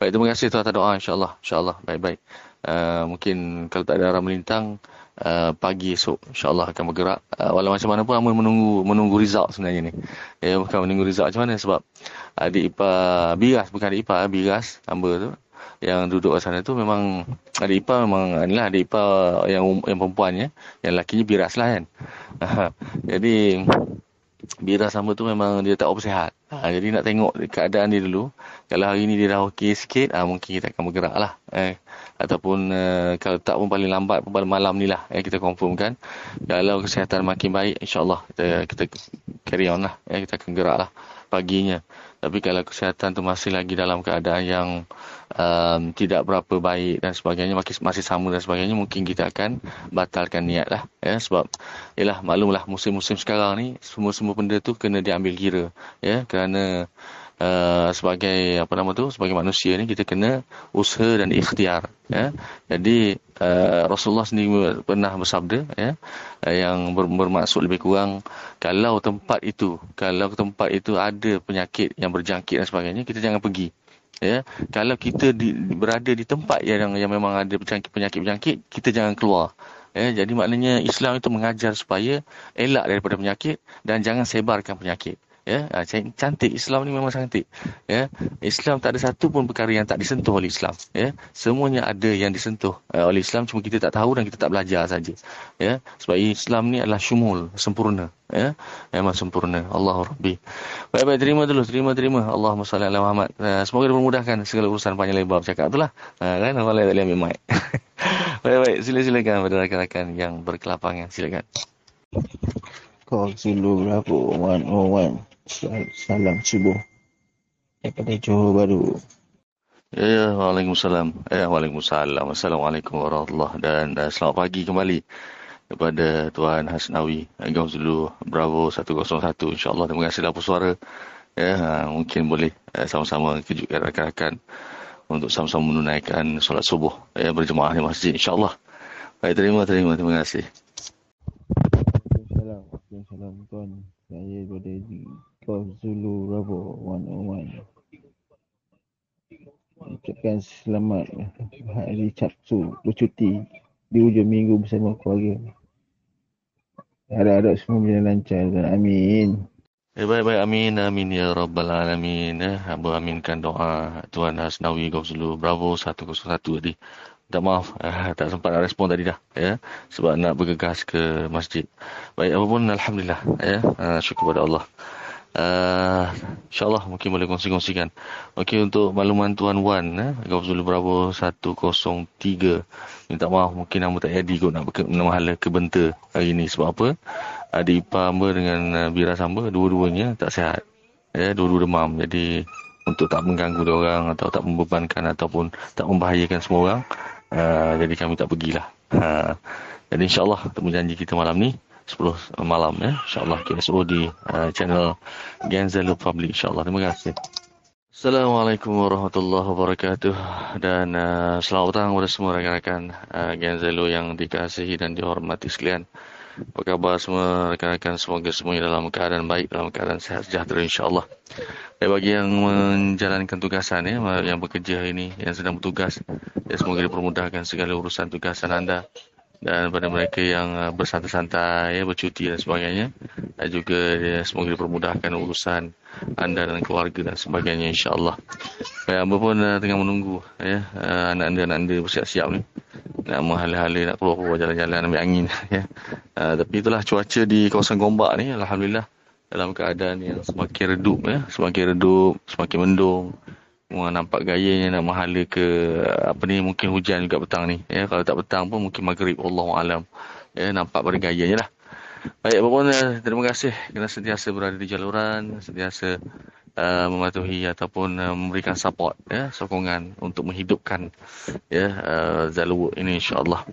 Baik, terima kasih tuan atas doa insyaAllah. InsyaAllah, baik-baik. Uh, mungkin kalau tak ada arah melintang, uh, pagi esok insyaAllah akan bergerak. Uh, walau macam mana pun, Amun menunggu menunggu result sebenarnya ni. Ya, bukan menunggu result macam mana sebab adik ipar Biras, bukan adik ipar, Biras, hamba tu yang duduk di sana tu memang adik ipar memang inilah adik ipar yang yang perempuannya yang lakinya biras lah kan jadi Bira sama tu memang dia tak apa sihat. Ha, jadi nak tengok keadaan dia dulu. Kalau hari ni dia dah okey sikit, ha, mungkin kita akan bergerak lah. Eh. Ataupun uh, kalau tak pun paling lambat pun pada malam ni lah. Eh, kita confirmkan. Kalau kesihatan makin baik, insyaAllah kita, kita carry on lah. Eh, kita akan gerak lah paginya. Tapi kalau kesihatan tu masih lagi dalam keadaan yang um, tidak berapa baik dan sebagainya, masih, masih sama dan sebagainya, mungkin kita akan batalkan niat lah. Ya, sebab, yalah, maklumlah musim-musim sekarang ni, semua-semua benda tu kena diambil kira. Ya, kerana uh, sebagai apa nama tu sebagai manusia ni kita kena usaha dan ikhtiar ya jadi uh, Rasulullah sendiri pernah bersabda ya uh, yang ber, bermaksud lebih kurang kalau tempat itu kalau tempat itu ada penyakit yang berjangkit dan sebagainya kita jangan pergi ya kalau kita di, berada di tempat yang yang memang ada penyakit-penyakit kita jangan keluar. Ya jadi maknanya Islam itu mengajar supaya elak daripada penyakit dan jangan sebarkan penyakit ya ha, cantik. Islam ni memang cantik. Ya Islam tak ada satu pun perkara yang tak disentuh oleh Islam. Ya semuanya ada yang disentuh uh, oleh Islam. Cuma kita tak tahu dan kita tak belajar saja. Ya sebab Islam ni adalah syumul sempurna. Ya memang sempurna. Allah Rabbi. Baik baik. Terima dulu terima terima. Allahumma salli ala Muhammad. Uh, semoga dipermudahkan segala urusan panjang lebar. Bercakap itulah uh, kan? Lain tak ambil mic. Baik baik. Sila silakan pada rakan-rakan yang berkelapangan. Silakan. Call Zulu Bravo 101 Salam subuh daripada Johor Baru. Ya, ya, Waalaikumsalam. Ya, Waalaikumsalam. Assalamualaikum warahmatullahi dan uh, selamat pagi kembali kepada Tuan Hasnawi. Agam dulu Bravo 101 insyaAllah. Terima kasih dah suara. Ya, uh, mungkin boleh uh, sama-sama kejutkan rakan-rakan untuk sama-sama menunaikan solat subuh ya, berjemaah di masjid insyaAllah. Baik, terima, terima, terima kasih. Assalamualaikum Tuan. Saya berada di Golf Zulu Bravo 101 Ucapkan selamat hari Sabtu bercuti di hujung minggu bersama keluarga. Harap-harap semua berjalan lancar dan amin. Eh, baik-baik, amin, amin ya Rabbal Alamin. Eh, hamba aminkan doa Tuan Hasnawi Golf Zulu Bravo 101 tadi. Tak maaf, eh, tak sempat nak respon tadi dah. Ya, sebab nak bergegas ke masjid. Baik, apapun, Alhamdulillah. Ya, uh, syukur kepada Allah. Uh, InsyaAllah mungkin boleh kongsi-kongsikan. Okey untuk makluman Tuan Wan. Eh? Gawab Zulu Bravo 103. Minta maaf mungkin nama tak jadi kot nak berke, nama hala ke benta hari ni. Sebab apa? Adik ipar hamba dengan uh, Bira Samba dua-duanya tak sihat. Ya, dua-dua demam. Jadi untuk tak mengganggu orang atau tak membebankan ataupun tak membahayakan semua orang. Uh, jadi kami tak pergilah. Ha. Jadi insyaAllah temu janji kita malam ni 10 malam ya. InsyaAllah suruh di uh, channel Genzalo Public insyaAllah. Terima kasih. Assalamualaikum warahmatullahi wabarakatuh dan uh, selamat petang kepada semua rakan-rakan uh, Genzalo yang dikasihi dan dihormati sekalian. Apa khabar semua rakan-rakan? Semoga semuanya dalam keadaan baik, dalam keadaan sehat sejahtera insyaAllah. Dan bagi yang menjalankan tugasan ya, yang bekerja ini, yang sedang bertugas, ya, semoga dipermudahkan segala urusan tugasan anda dan pada mereka yang uh, bersantai-santai, ya, bercuti dan sebagainya. Dan juga ya, semoga dipermudahkan urusan anda dan keluarga dan sebagainya insyaAllah. Ya, Amba pun uh, tengah menunggu ya, uh, anak anda, anak anda bersiap-siap ni. Nak menghala-hala, nak keluar-keluar jalan-jalan, ambil angin. Ya. Uh, tapi itulah cuaca di kawasan Gombak ni, Alhamdulillah. Dalam keadaan yang semakin redup, ya. semakin redup, semakin mendung. Wah, nampak gayanya nak menghala ke apa ni mungkin hujan juga petang ni. Ya kalau tak petang pun mungkin maghrib Allahu alam. Ya nampak pada gayanya lah. Baik ya, terima kasih. Kerana sentiasa berada di jaluran sentiasa uh, mematuhi ataupun uh, memberikan support ya sokongan untuk menghidupkan ya uh, Zalwood ini insyaallah.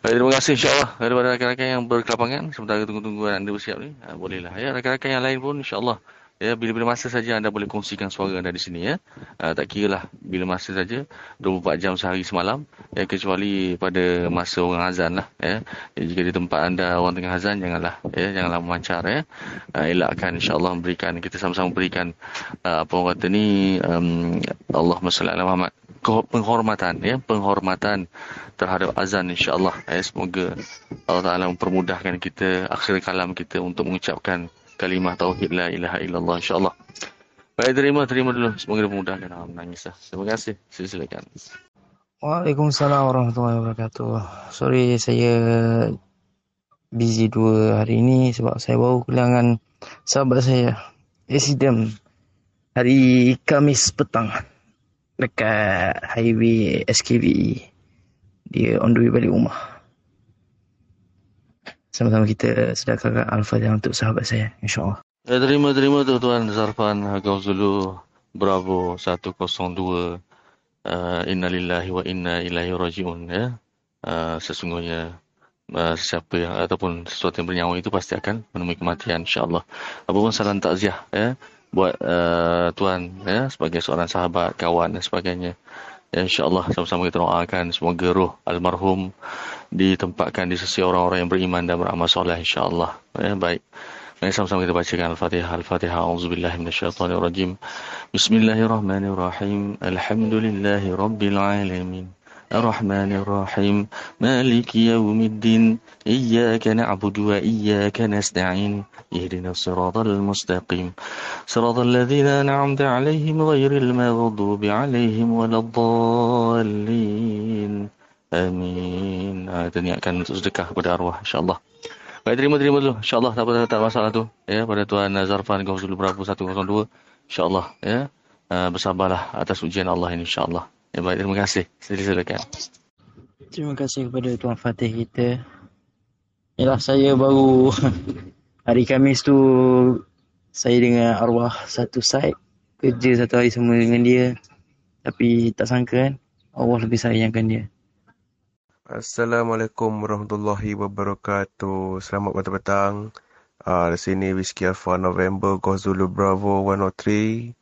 Baik terima kasih insyaallah. Daripada rakan-rakan yang berkelapangan sementara tunggu-tunggu anda bersiap ni uh, bolehlah. Ya rakan-rakan yang lain pun insyaallah Ya, bila-bila masa saja anda boleh kongsikan suara anda di sini ya. Uh, tak kira lah bila masa saja 24 jam sehari semalam ya kecuali pada masa orang azan lah ya. ya jika di tempat anda orang tengah azan janganlah ya janganlah memancar ya. Uh, elakkan insya-Allah memberikan kita sama-sama berikan uh, apa orang kata ni um, Allahumma salli ala Muhammad penghormatan ya penghormatan terhadap azan insya-Allah ya semoga Allah Taala mempermudahkan kita akhir kalam kita untuk mengucapkan kalimah tauhid la ilaha illallah insyaallah. Baik terima terima dulu semoga dimudahkan ah menangislah. Terima kasih. Silakan. Waalaikumsalam warahmatullahi wabarakatuh. Sorry saya busy dua hari ini sebab saya baru kehilangan sahabat saya. Accident hari Kamis petang dekat highway SKV. Dia on the way balik rumah sama-sama kita sedekahkan Al-Fatihah untuk sahabat saya insya-Allah. Ya, terima terima tu tuan Zarfan Gauzulu Bravo 102 uh, innalillahi wa inna ilaihi rajiun ya. Uh, sesungguhnya uh, siapa yang ataupun sesuatu yang bernyawa itu pasti akan menemui kematian insya-Allah. Apapun salam takziah ya buat uh, tuan ya sebagai seorang sahabat, kawan dan sebagainya. Ya, InsyaAllah sama-sama kita doakan semoga roh almarhum ditempatkan di sisi orang-orang yang beriman dan beramal soleh insyaAllah. Ya, baik. Mari sama-sama kita bacakan Al-Fatihah. Al-Fatihah. A'udzubillah minasyaitanirrajim. Bismillahirrahmanirrahim. Alhamdulillahi rabbil alamin. الرحمن الرحيم مالك يوم الدين إياك نعبد وإياك نستعين اهدنا الصراط المستقيم صراط الذين أنعمت عليهم غير المغضوب عليهم ولا الضالين آمين آه akan untuk sedekah kepada arwah insyaAllah Baik terima-terima dulu insyaAllah tak, tak, tak masalah tu ya pada Tuan Zarfan Gausul Berapa 102 insyaAllah ya uh, bersabarlah atas ujian Allah ini insyaAllah Ya baik, terima kasih. Silakan. Terima kasih kepada Tuan Fatih kita. Yalah, saya baru hari Khamis tu saya dengan arwah satu side kerja satu hari semua dengan dia. Tapi tak sangka kan Allah lebih sayangkan dia. Assalamualaikum warahmatullahi wabarakatuh. Selamat petang. Uh, di sini Whiskey Alpha November Golf Zulu Bravo 103.